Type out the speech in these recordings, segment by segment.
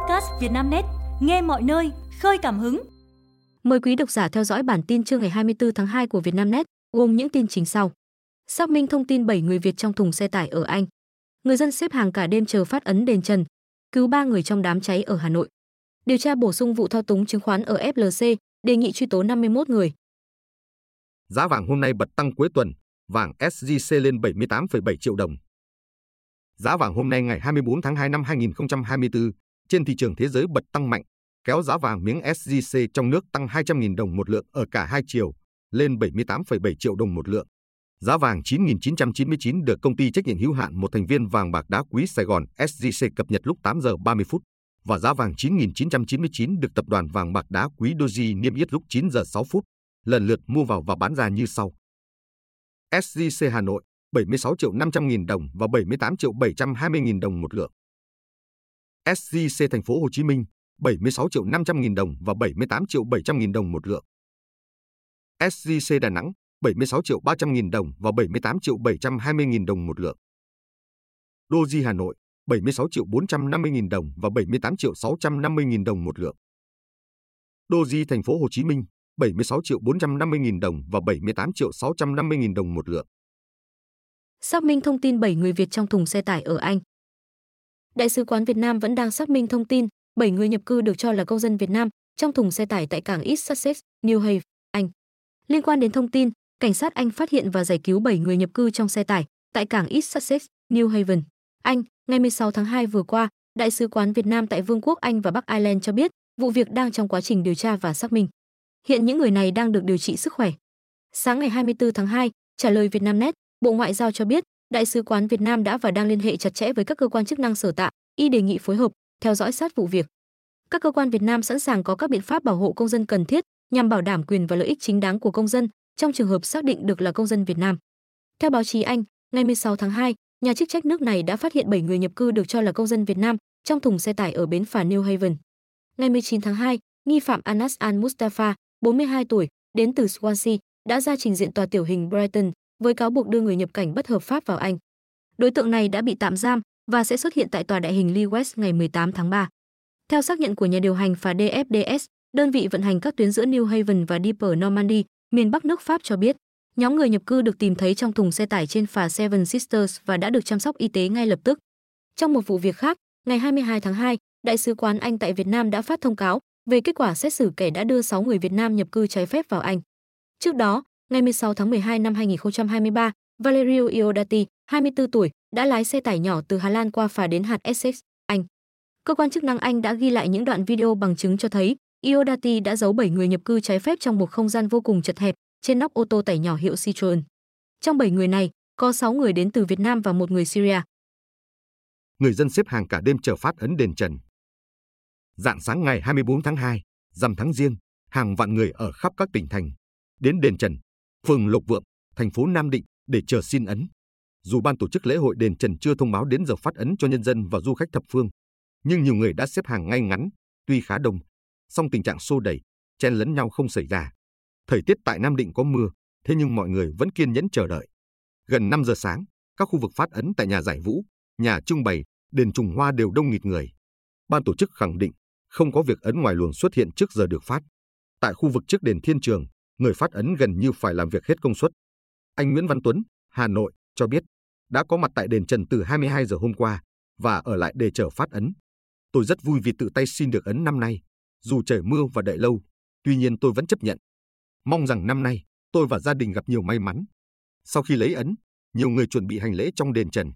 podcast Vietnamnet, nghe mọi nơi, khơi cảm hứng. Mời quý độc giả theo dõi bản tin trưa ngày 24 tháng 2 của Vietnamnet, gồm những tin chính sau. Xác minh thông tin 7 người Việt trong thùng xe tải ở Anh. Người dân xếp hàng cả đêm chờ phát ấn đền trần. Cứu 3 người trong đám cháy ở Hà Nội. Điều tra bổ sung vụ thao túng chứng khoán ở FLC, đề nghị truy tố 51 người. Giá vàng hôm nay bật tăng cuối tuần, vàng SJC lên 78,7 triệu đồng. Giá vàng hôm nay ngày 24 tháng 2 năm 2024 trên thị trường thế giới bật tăng mạnh, kéo giá vàng miếng SJC trong nước tăng 200.000 đồng một lượng ở cả hai chiều, lên 78,7 triệu đồng một lượng. Giá vàng 9.999 được công ty trách nhiệm hữu hạn một thành viên vàng bạc đá quý Sài Gòn SJC cập nhật lúc 8 giờ 30 phút và giá vàng 9.999 được tập đoàn vàng bạc đá quý Doji niêm yết lúc 9 giờ 6 phút, lần lượt mua vào và bán ra như sau. SJC Hà Nội 76 triệu 500 nghìn đồng và 78 triệu 720 nghìn đồng một lượng. SJC Thành phố Hồ Chí Minh 76 triệu 500 nghìn đồng và 78 triệu 700 nghìn đồng một lượng. SJC Đà Nẵng 76 triệu 300 nghìn đồng và 78 triệu 720 nghìn đồng một lượng. Doji Hà Nội 76 triệu 450 nghìn đồng và 78 triệu 650 nghìn đồng một lượng. Doji Thành phố Hồ Chí Minh 76 triệu 450 nghìn đồng và 78 triệu 650 nghìn đồng một lượng. Xác minh thông tin 7 người Việt trong thùng xe tải ở Anh. Đại sứ quán Việt Nam vẫn đang xác minh thông tin 7 người nhập cư được cho là công dân Việt Nam trong thùng xe tải tại cảng East Sussex, New Haven, Anh. Liên quan đến thông tin, cảnh sát Anh phát hiện và giải cứu 7 người nhập cư trong xe tải tại cảng East Sussex, New Haven, Anh, ngày 16 tháng 2 vừa qua, Đại sứ quán Việt Nam tại Vương quốc Anh và Bắc Ireland cho biết vụ việc đang trong quá trình điều tra và xác minh. Hiện những người này đang được điều trị sức khỏe. Sáng ngày 24 tháng 2, trả lời Vietnamnet, Bộ Ngoại giao cho biết, Đại sứ quán Việt Nam đã và đang liên hệ chặt chẽ với các cơ quan chức năng sở tại, y đề nghị phối hợp, theo dõi sát vụ việc. Các cơ quan Việt Nam sẵn sàng có các biện pháp bảo hộ công dân cần thiết nhằm bảo đảm quyền và lợi ích chính đáng của công dân trong trường hợp xác định được là công dân Việt Nam. Theo báo chí Anh, ngày 16 tháng 2, nhà chức trách nước này đã phát hiện 7 người nhập cư được cho là công dân Việt Nam trong thùng xe tải ở bến phà New Haven. Ngày 19 tháng 2, nghi phạm Anas Al Mustafa, 42 tuổi, đến từ Swansea, đã ra trình diện tòa tiểu hình Brighton với cáo buộc đưa người nhập cảnh bất hợp pháp vào Anh. Đối tượng này đã bị tạm giam và sẽ xuất hiện tại tòa đại hình Lee West ngày 18 tháng 3. Theo xác nhận của nhà điều hành phà DFDS, đơn vị vận hành các tuyến giữa New Haven và Deeper Normandy, miền Bắc nước Pháp cho biết, nhóm người nhập cư được tìm thấy trong thùng xe tải trên phà Seven Sisters và đã được chăm sóc y tế ngay lập tức. Trong một vụ việc khác, ngày 22 tháng 2, Đại sứ quán Anh tại Việt Nam đã phát thông cáo về kết quả xét xử kẻ đã đưa 6 người Việt Nam nhập cư trái phép vào Anh. Trước đó, ngày 16 tháng 12 năm 2023, Valerio Iodati, 24 tuổi, đã lái xe tải nhỏ từ Hà Lan qua phà đến hạt Essex, Anh. Cơ quan chức năng Anh đã ghi lại những đoạn video bằng chứng cho thấy Iodati đã giấu 7 người nhập cư trái phép trong một không gian vô cùng chật hẹp trên nóc ô tô tải nhỏ hiệu Citroen. Trong 7 người này, có 6 người đến từ Việt Nam và một người Syria. Người dân xếp hàng cả đêm chờ phát ấn đền Trần. Dạng sáng ngày 24 tháng 2, rằm tháng riêng, hàng vạn người ở khắp các tỉnh thành đến đền Trần, phường Lộc Vượng, thành phố Nam Định để chờ xin ấn. Dù ban tổ chức lễ hội đền Trần chưa thông báo đến giờ phát ấn cho nhân dân và du khách thập phương, nhưng nhiều người đã xếp hàng ngay ngắn, tuy khá đông, song tình trạng xô đẩy, chen lấn nhau không xảy ra. Thời tiết tại Nam Định có mưa, thế nhưng mọi người vẫn kiên nhẫn chờ đợi. Gần 5 giờ sáng, các khu vực phát ấn tại nhà giải vũ, nhà trưng bày, đền trùng hoa đều đông nghịt người. Ban tổ chức khẳng định không có việc ấn ngoài luồng xuất hiện trước giờ được phát. Tại khu vực trước đền Thiên Trường, người phát ấn gần như phải làm việc hết công suất. Anh Nguyễn Văn Tuấn, Hà Nội, cho biết đã có mặt tại đền Trần từ 22 giờ hôm qua và ở lại để chờ phát ấn. Tôi rất vui vì tự tay xin được ấn năm nay, dù trời mưa và đợi lâu, tuy nhiên tôi vẫn chấp nhận. Mong rằng năm nay, tôi và gia đình gặp nhiều may mắn. Sau khi lấy ấn, nhiều người chuẩn bị hành lễ trong đền Trần.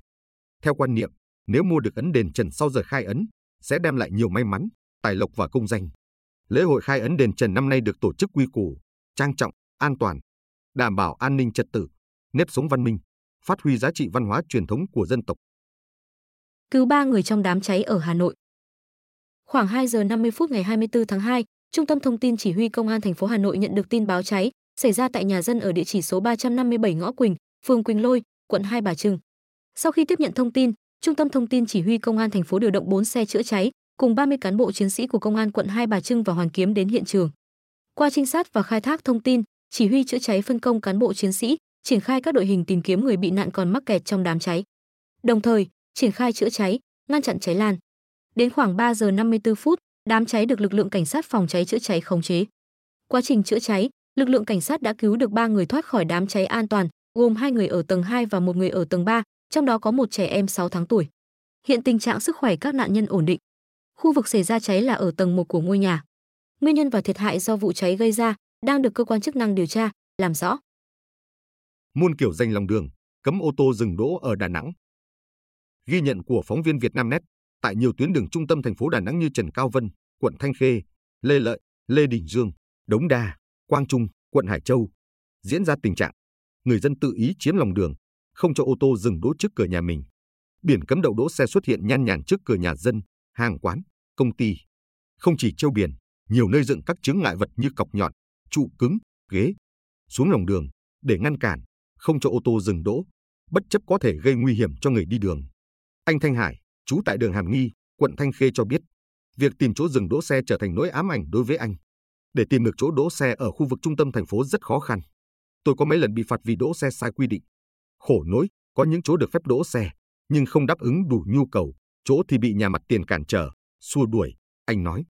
Theo quan niệm, nếu mua được ấn đền Trần sau giờ khai ấn, sẽ đem lại nhiều may mắn, tài lộc và công danh. Lễ hội khai ấn đền Trần năm nay được tổ chức quy củ, trang trọng, an toàn, đảm bảo an ninh trật tự, nếp sống văn minh, phát huy giá trị văn hóa truyền thống của dân tộc. Cứu ba người trong đám cháy ở Hà Nội. Khoảng 2 giờ 50 phút ngày 24 tháng 2, Trung tâm Thông tin Chỉ huy Công an thành phố Hà Nội nhận được tin báo cháy xảy ra tại nhà dân ở địa chỉ số 357 ngõ Quỳnh, phường Quỳnh Lôi, quận Hai Bà Trưng. Sau khi tiếp nhận thông tin, Trung tâm Thông tin Chỉ huy Công an thành phố điều động 4 xe chữa cháy cùng 30 cán bộ chiến sĩ của Công an quận Hai Bà Trưng và Hoàn Kiếm đến hiện trường. Qua trinh sát và khai thác thông tin, chỉ huy chữa cháy phân công cán bộ chiến sĩ triển khai các đội hình tìm kiếm người bị nạn còn mắc kẹt trong đám cháy. Đồng thời, triển khai chữa cháy, ngăn chặn cháy lan. Đến khoảng 3 giờ 54 phút, đám cháy được lực lượng cảnh sát phòng cháy chữa cháy khống chế. Quá trình chữa cháy, lực lượng cảnh sát đã cứu được 3 người thoát khỏi đám cháy an toàn, gồm hai người ở tầng 2 và một người ở tầng 3, trong đó có một trẻ em 6 tháng tuổi. Hiện tình trạng sức khỏe các nạn nhân ổn định. Khu vực xảy ra cháy là ở tầng 1 của ngôi nhà. Nguyên nhân và thiệt hại do vụ cháy gây ra đang được cơ quan chức năng điều tra, làm rõ. Muôn kiểu danh lòng đường, cấm ô tô dừng đỗ ở Đà Nẵng. Ghi nhận của phóng viên Vietnamnet, tại nhiều tuyến đường trung tâm thành phố Đà Nẵng như Trần Cao Vân, quận Thanh Khê, Lê Lợi, Lê Đình Dương, Đống Đa, Quang Trung, quận Hải Châu, diễn ra tình trạng người dân tự ý chiếm lòng đường, không cho ô tô dừng đỗ trước cửa nhà mình. Biển cấm đậu đỗ xe xuất hiện nhan nhản trước cửa nhà dân, hàng quán, công ty. Không chỉ treo biển, nhiều nơi dựng các chướng ngại vật như cọc nhọn, trụ cứng, ghế xuống lòng đường để ngăn cản, không cho ô tô dừng đỗ, bất chấp có thể gây nguy hiểm cho người đi đường. Anh Thanh Hải, trú tại đường Hàm Nghi, quận Thanh Khê cho biết, việc tìm chỗ dừng đỗ xe trở thành nỗi ám ảnh đối với anh. Để tìm được chỗ đỗ xe ở khu vực trung tâm thành phố rất khó khăn. Tôi có mấy lần bị phạt vì đỗ xe sai quy định. Khổ nỗi, có những chỗ được phép đỗ xe, nhưng không đáp ứng đủ nhu cầu, chỗ thì bị nhà mặt tiền cản trở, xua đuổi, anh nói.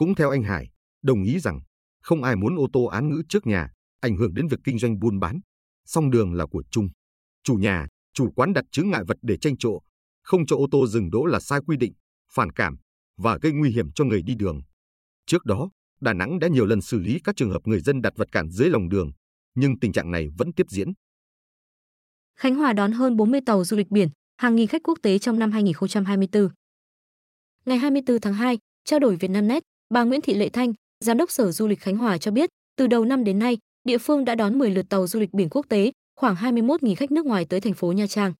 Cũng theo anh Hải, đồng ý rằng không ai muốn ô tô án ngữ trước nhà, ảnh hưởng đến việc kinh doanh buôn bán. Song đường là của chung. Chủ nhà, chủ quán đặt chướng ngại vật để tranh chỗ, không cho ô tô dừng đỗ là sai quy định, phản cảm và gây nguy hiểm cho người đi đường. Trước đó, Đà Nẵng đã nhiều lần xử lý các trường hợp người dân đặt vật cản dưới lòng đường, nhưng tình trạng này vẫn tiếp diễn. Khánh Hòa đón hơn 40 tàu du lịch biển, hàng nghìn khách quốc tế trong năm 2024. Ngày 24 tháng 2, trao đổi Vietnamnet, bà Nguyễn Thị Lệ Thanh, Giám đốc Sở Du lịch Khánh Hòa cho biết, từ đầu năm đến nay, địa phương đã đón 10 lượt tàu du lịch biển quốc tế, khoảng 21.000 khách nước ngoài tới thành phố Nha Trang.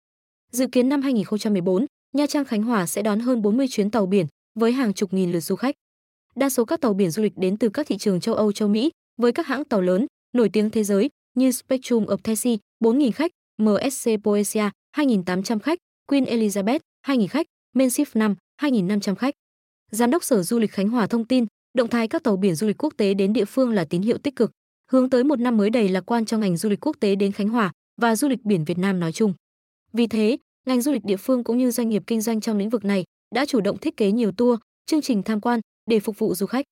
Dự kiến năm 2014, Nha Trang Khánh Hòa sẽ đón hơn 40 chuyến tàu biển với hàng chục nghìn lượt du khách. Đa số các tàu biển du lịch đến từ các thị trường châu Âu, châu Mỹ với các hãng tàu lớn nổi tiếng thế giới như Spectrum of Taxi 4.000 khách, MSC Poesia 2.800 khách, Queen Elizabeth 2.000 khách, Menship 5 2.500 khách. Giám đốc Sở Du lịch Khánh Hòa thông tin, động thái các tàu biển du lịch quốc tế đến địa phương là tín hiệu tích cực, hướng tới một năm mới đầy lạc quan cho ngành du lịch quốc tế đến Khánh Hòa và du lịch biển Việt Nam nói chung. Vì thế, ngành du lịch địa phương cũng như doanh nghiệp kinh doanh trong lĩnh vực này đã chủ động thiết kế nhiều tour, chương trình tham quan để phục vụ du khách.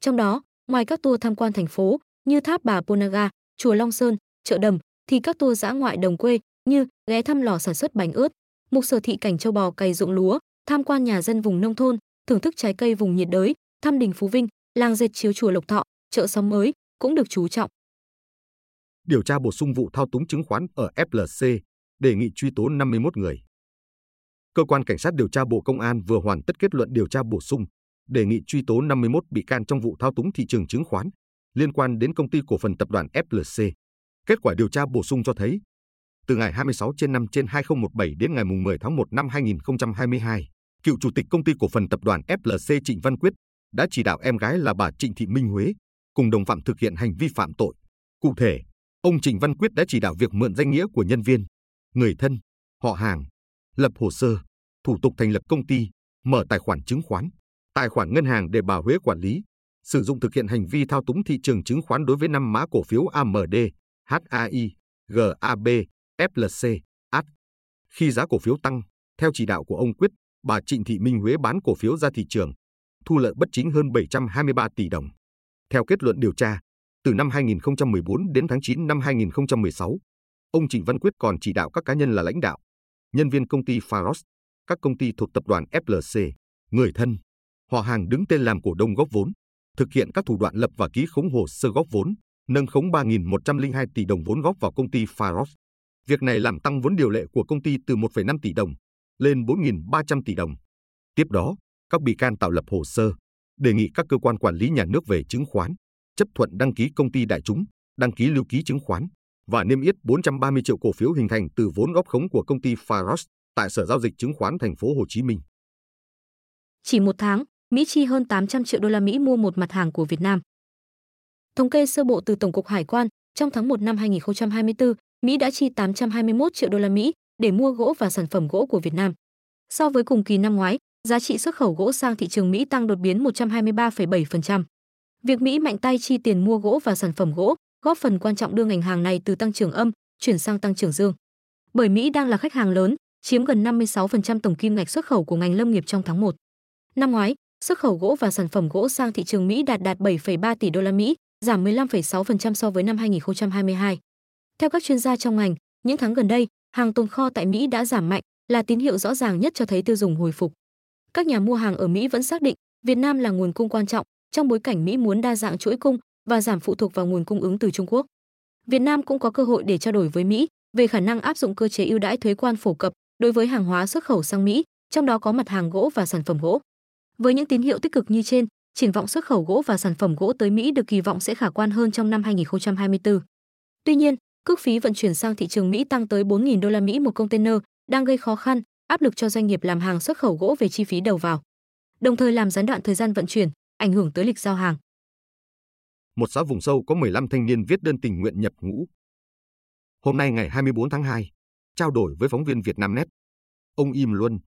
Trong đó, ngoài các tour tham quan thành phố như tháp Bà Ponaga, chùa Long Sơn, chợ Đầm, thì các tour dã ngoại đồng quê như ghé thăm lò sản xuất bánh ướt, mục sở thị cảnh châu bò cày ruộng lúa, tham quan nhà dân vùng nông thôn, thưởng thức trái cây vùng nhiệt đới, thăm đình Phú Vinh, làng dệt chiếu chùa Lộc Thọ, chợ xóm mới cũng được chú trọng. Điều tra bổ sung vụ thao túng chứng khoán ở FLC, đề nghị truy tố 51 người. Cơ quan Cảnh sát điều tra Bộ Công an vừa hoàn tất kết luận điều tra bổ sung, đề nghị truy tố 51 bị can trong vụ thao túng thị trường chứng khoán liên quan đến công ty cổ phần tập đoàn FLC. Kết quả điều tra bổ sung cho thấy, từ ngày 26 trên 5 trên 2017 đến ngày 10 tháng 1 năm 2022, cựu chủ tịch công ty cổ phần tập đoàn FLC Trịnh Văn Quyết đã chỉ đạo em gái là bà Trịnh Thị Minh Huế cùng đồng phạm thực hiện hành vi phạm tội. Cụ thể, ông Trịnh Văn Quyết đã chỉ đạo việc mượn danh nghĩa của nhân viên, người thân, họ hàng, lập hồ sơ, thủ tục thành lập công ty, mở tài khoản chứng khoán, tài khoản ngân hàng để bà Huế quản lý, sử dụng thực hiện hành vi thao túng thị trường chứng khoán đối với năm mã cổ phiếu AMD, HAI, GAB, FLC, AT. Khi giá cổ phiếu tăng, theo chỉ đạo của ông Quyết, bà Trịnh Thị Minh Huế bán cổ phiếu ra thị trường, thu lợi bất chính hơn 723 tỷ đồng. Theo kết luận điều tra, từ năm 2014 đến tháng 9 năm 2016, ông Trịnh Văn Quyết còn chỉ đạo các cá nhân là lãnh đạo, nhân viên công ty Faros các công ty thuộc tập đoàn FLC, người thân, họ hàng đứng tên làm cổ đông góp vốn, thực hiện các thủ đoạn lập và ký khống hồ sơ góp vốn, nâng khống 3.102 tỷ đồng vốn góp vào công ty Faros Việc này làm tăng vốn điều lệ của công ty từ 1,5 tỷ đồng lên 4.300 tỷ đồng. Tiếp đó, các bị can tạo lập hồ sơ, đề nghị các cơ quan quản lý nhà nước về chứng khoán, chấp thuận đăng ký công ty đại chúng, đăng ký lưu ký chứng khoán và niêm yết 430 triệu cổ phiếu hình thành từ vốn góp khống của công ty Faros tại Sở giao dịch chứng khoán thành phố Hồ Chí Minh. Chỉ một tháng, Mỹ chi hơn 800 triệu đô la Mỹ mua một mặt hàng của Việt Nam. Thống kê sơ bộ từ Tổng cục Hải quan, trong tháng 1 năm 2024, Mỹ đã chi 821 triệu đô la Mỹ để mua gỗ và sản phẩm gỗ của Việt Nam. So với cùng kỳ năm ngoái, giá trị xuất khẩu gỗ sang thị trường Mỹ tăng đột biến 123,7%. Việc Mỹ mạnh tay chi tiền mua gỗ và sản phẩm gỗ góp phần quan trọng đưa ngành hàng này từ tăng trưởng âm chuyển sang tăng trưởng dương. Bởi Mỹ đang là khách hàng lớn, chiếm gần 56% tổng kim ngạch xuất khẩu của ngành lâm nghiệp trong tháng 1. Năm ngoái, xuất khẩu gỗ và sản phẩm gỗ sang thị trường Mỹ đạt đạt 7,3 tỷ đô la Mỹ, giảm 15,6% so với năm 2022. Theo các chuyên gia trong ngành, những tháng gần đây, hàng tồn kho tại Mỹ đã giảm mạnh, là tín hiệu rõ ràng nhất cho thấy tiêu dùng hồi phục. Các nhà mua hàng ở Mỹ vẫn xác định Việt Nam là nguồn cung quan trọng trong bối cảnh Mỹ muốn đa dạng chuỗi cung và giảm phụ thuộc vào nguồn cung ứng từ Trung Quốc. Việt Nam cũng có cơ hội để trao đổi với Mỹ về khả năng áp dụng cơ chế ưu đãi thuế quan phổ cập đối với hàng hóa xuất khẩu sang Mỹ, trong đó có mặt hàng gỗ và sản phẩm gỗ. Với những tín hiệu tích cực như trên, triển vọng xuất khẩu gỗ và sản phẩm gỗ tới Mỹ được kỳ vọng sẽ khả quan hơn trong năm 2024. Tuy nhiên, cước phí vận chuyển sang thị trường Mỹ tăng tới 4.000 đô la Mỹ một container đang gây khó khăn, áp lực cho doanh nghiệp làm hàng xuất khẩu gỗ về chi phí đầu vào. Đồng thời làm gián đoạn thời gian vận chuyển, ảnh hưởng tới lịch giao hàng. Một xã vùng sâu có 15 thanh niên viết đơn tình nguyện nhập ngũ. Hôm nay ngày 24 tháng 2, trao đổi với phóng viên Việt Nam Net, ông Im Luân,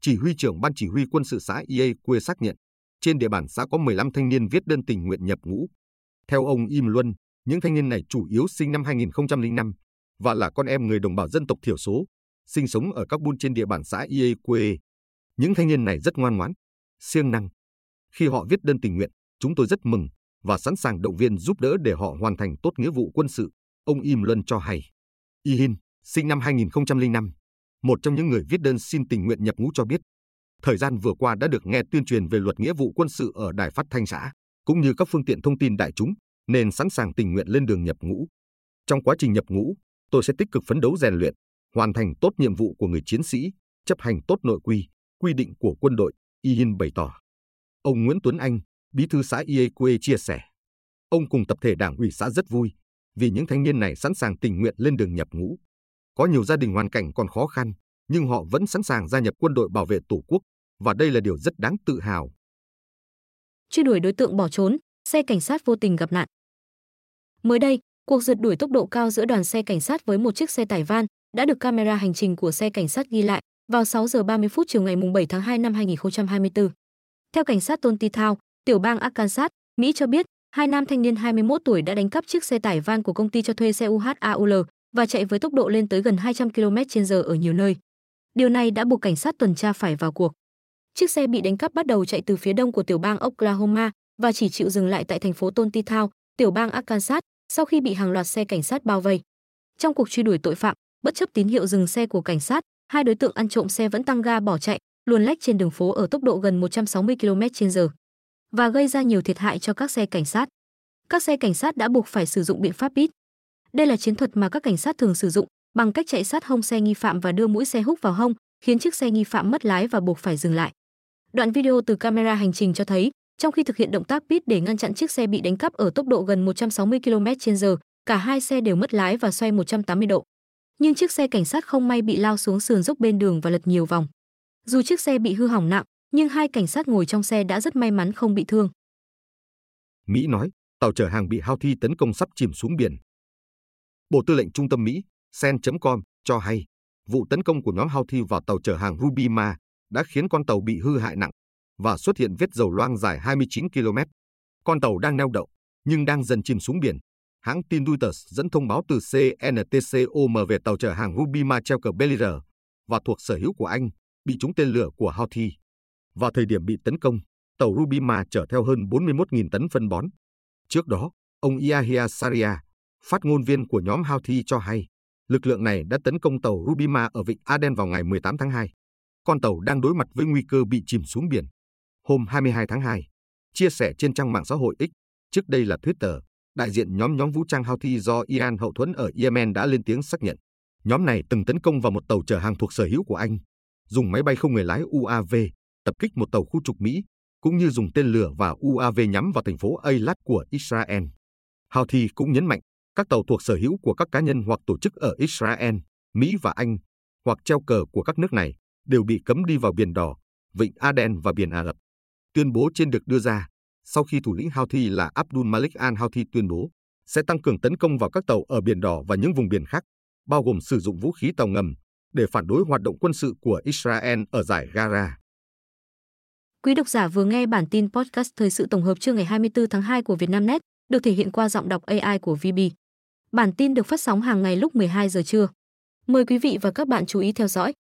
chỉ huy trưởng ban chỉ huy quân sự xã Ea quê xác nhận, trên địa bàn xã có 15 thanh niên viết đơn tình nguyện nhập ngũ. Theo ông Im Luân, những thanh niên này chủ yếu sinh năm 2005 và là con em người đồng bào dân tộc thiểu số, sinh sống ở các buôn trên địa bàn xã Ie quê. Những thanh niên này rất ngoan ngoãn, siêng năng. Khi họ viết đơn tình nguyện, chúng tôi rất mừng và sẵn sàng động viên giúp đỡ để họ hoàn thành tốt nghĩa vụ quân sự, ông Im Luân cho hay. Y Hin, sinh năm 2005, một trong những người viết đơn xin tình nguyện nhập ngũ cho biết, thời gian vừa qua đã được nghe tuyên truyền về luật nghĩa vụ quân sự ở đài phát thanh xã, cũng như các phương tiện thông tin đại chúng, nên sẵn sàng tình nguyện lên đường nhập ngũ. Trong quá trình nhập ngũ, tôi sẽ tích cực phấn đấu rèn luyện, hoàn thành tốt nhiệm vụ của người chiến sĩ, chấp hành tốt nội quy, quy định của quân đội, Y Hin bày tỏ. Ông Nguyễn Tuấn Anh, bí thư xã Iekue chia sẻ. Ông cùng tập thể đảng ủy xã rất vui vì những thanh niên này sẵn sàng tình nguyện lên đường nhập ngũ. Có nhiều gia đình hoàn cảnh còn khó khăn, nhưng họ vẫn sẵn sàng gia nhập quân đội bảo vệ Tổ quốc, và đây là điều rất đáng tự hào. Truy đuổi đối tượng bỏ trốn, xe cảnh sát vô tình gặp nạn. Mới đây, cuộc rượt đuổi tốc độ cao giữa đoàn xe cảnh sát với một chiếc xe tải van đã được camera hành trình của xe cảnh sát ghi lại vào 6 giờ 30 phút chiều ngày 7 tháng 2 năm 2024. Theo cảnh sát Tôn Thao, tiểu bang Arkansas, Mỹ cho biết, hai nam thanh niên 21 tuổi đã đánh cắp chiếc xe tải van của công ty cho thuê xe UHAUL và chạy với tốc độ lên tới gần 200 km/h ở nhiều nơi. Điều này đã buộc cảnh sát tuần tra phải vào cuộc. Chiếc xe bị đánh cắp bắt đầu chạy từ phía đông của tiểu bang Oklahoma và chỉ chịu dừng lại tại thành phố Tôn Thao, tiểu bang Arkansas, sau khi bị hàng loạt xe cảnh sát bao vây. Trong cuộc truy đuổi tội phạm, bất chấp tín hiệu dừng xe của cảnh sát, hai đối tượng ăn trộm xe vẫn tăng ga bỏ chạy, luồn lách trên đường phố ở tốc độ gần 160 km/h và gây ra nhiều thiệt hại cho các xe cảnh sát. Các xe cảnh sát đã buộc phải sử dụng biện pháp bít. Đây là chiến thuật mà các cảnh sát thường sử dụng bằng cách chạy sát hông xe nghi phạm và đưa mũi xe húc vào hông, khiến chiếc xe nghi phạm mất lái và buộc phải dừng lại. Đoạn video từ camera hành trình cho thấy, trong khi thực hiện động tác pit để ngăn chặn chiếc xe bị đánh cắp ở tốc độ gần 160 km/h, cả hai xe đều mất lái và xoay 180 độ. Nhưng chiếc xe cảnh sát không may bị lao xuống sườn dốc bên đường và lật nhiều vòng. Dù chiếc xe bị hư hỏng nặng, nhưng hai cảnh sát ngồi trong xe đã rất may mắn không bị thương. Mỹ nói, tàu chở hàng bị Houthi tấn công sắp chìm xuống biển. Bộ Tư lệnh Trung tâm Mỹ, sen.com, cho hay, vụ tấn công của nhóm Houthi vào tàu chở hàng Rubima đã khiến con tàu bị hư hại nặng và xuất hiện vết dầu loang dài 29 km. Con tàu đang neo đậu, nhưng đang dần chìm xuống biển. Hãng tin Reuters dẫn thông báo từ CNTCOM về tàu chở hàng Ruby Ma treo cờ và thuộc sở hữu của Anh, bị trúng tên lửa của Houthi. Vào thời điểm bị tấn công, tàu Rubima chở theo hơn 41.000 tấn phân bón. Trước đó, ông Yahya Saria, phát ngôn viên của nhóm Houthi cho hay, lực lượng này đã tấn công tàu Rubima ở vịnh Aden vào ngày 18 tháng 2. Con tàu đang đối mặt với nguy cơ bị chìm xuống biển. Hôm 22 tháng 2, chia sẻ trên trang mạng xã hội X, trước đây là Twitter, đại diện nhóm nhóm vũ trang Houthi do Iran hậu thuẫn ở Yemen đã lên tiếng xác nhận. Nhóm này từng tấn công vào một tàu chở hàng thuộc sở hữu của Anh, dùng máy bay không người lái UAV tập kích một tàu khu trục Mỹ, cũng như dùng tên lửa và UAV nhắm vào thành phố Eilat của Israel. Houthi cũng nhấn mạnh, các tàu thuộc sở hữu của các cá nhân hoặc tổ chức ở Israel, Mỹ và Anh, hoặc treo cờ của các nước này, đều bị cấm đi vào Biển Đỏ, Vịnh Aden và Biển Ả Rập. Tuyên bố trên được đưa ra sau khi thủ lĩnh Houthi là Abdul Malik al-Houthi tuyên bố sẽ tăng cường tấn công vào các tàu ở Biển Đỏ và những vùng biển khác, bao gồm sử dụng vũ khí tàu ngầm để phản đối hoạt động quân sự của Israel ở giải Gaza. Quý độc giả vừa nghe bản tin podcast thời sự tổng hợp trưa ngày 24 tháng 2 của Vietnamnet, được thể hiện qua giọng đọc AI của VB. Bản tin được phát sóng hàng ngày lúc 12 giờ trưa. Mời quý vị và các bạn chú ý theo dõi.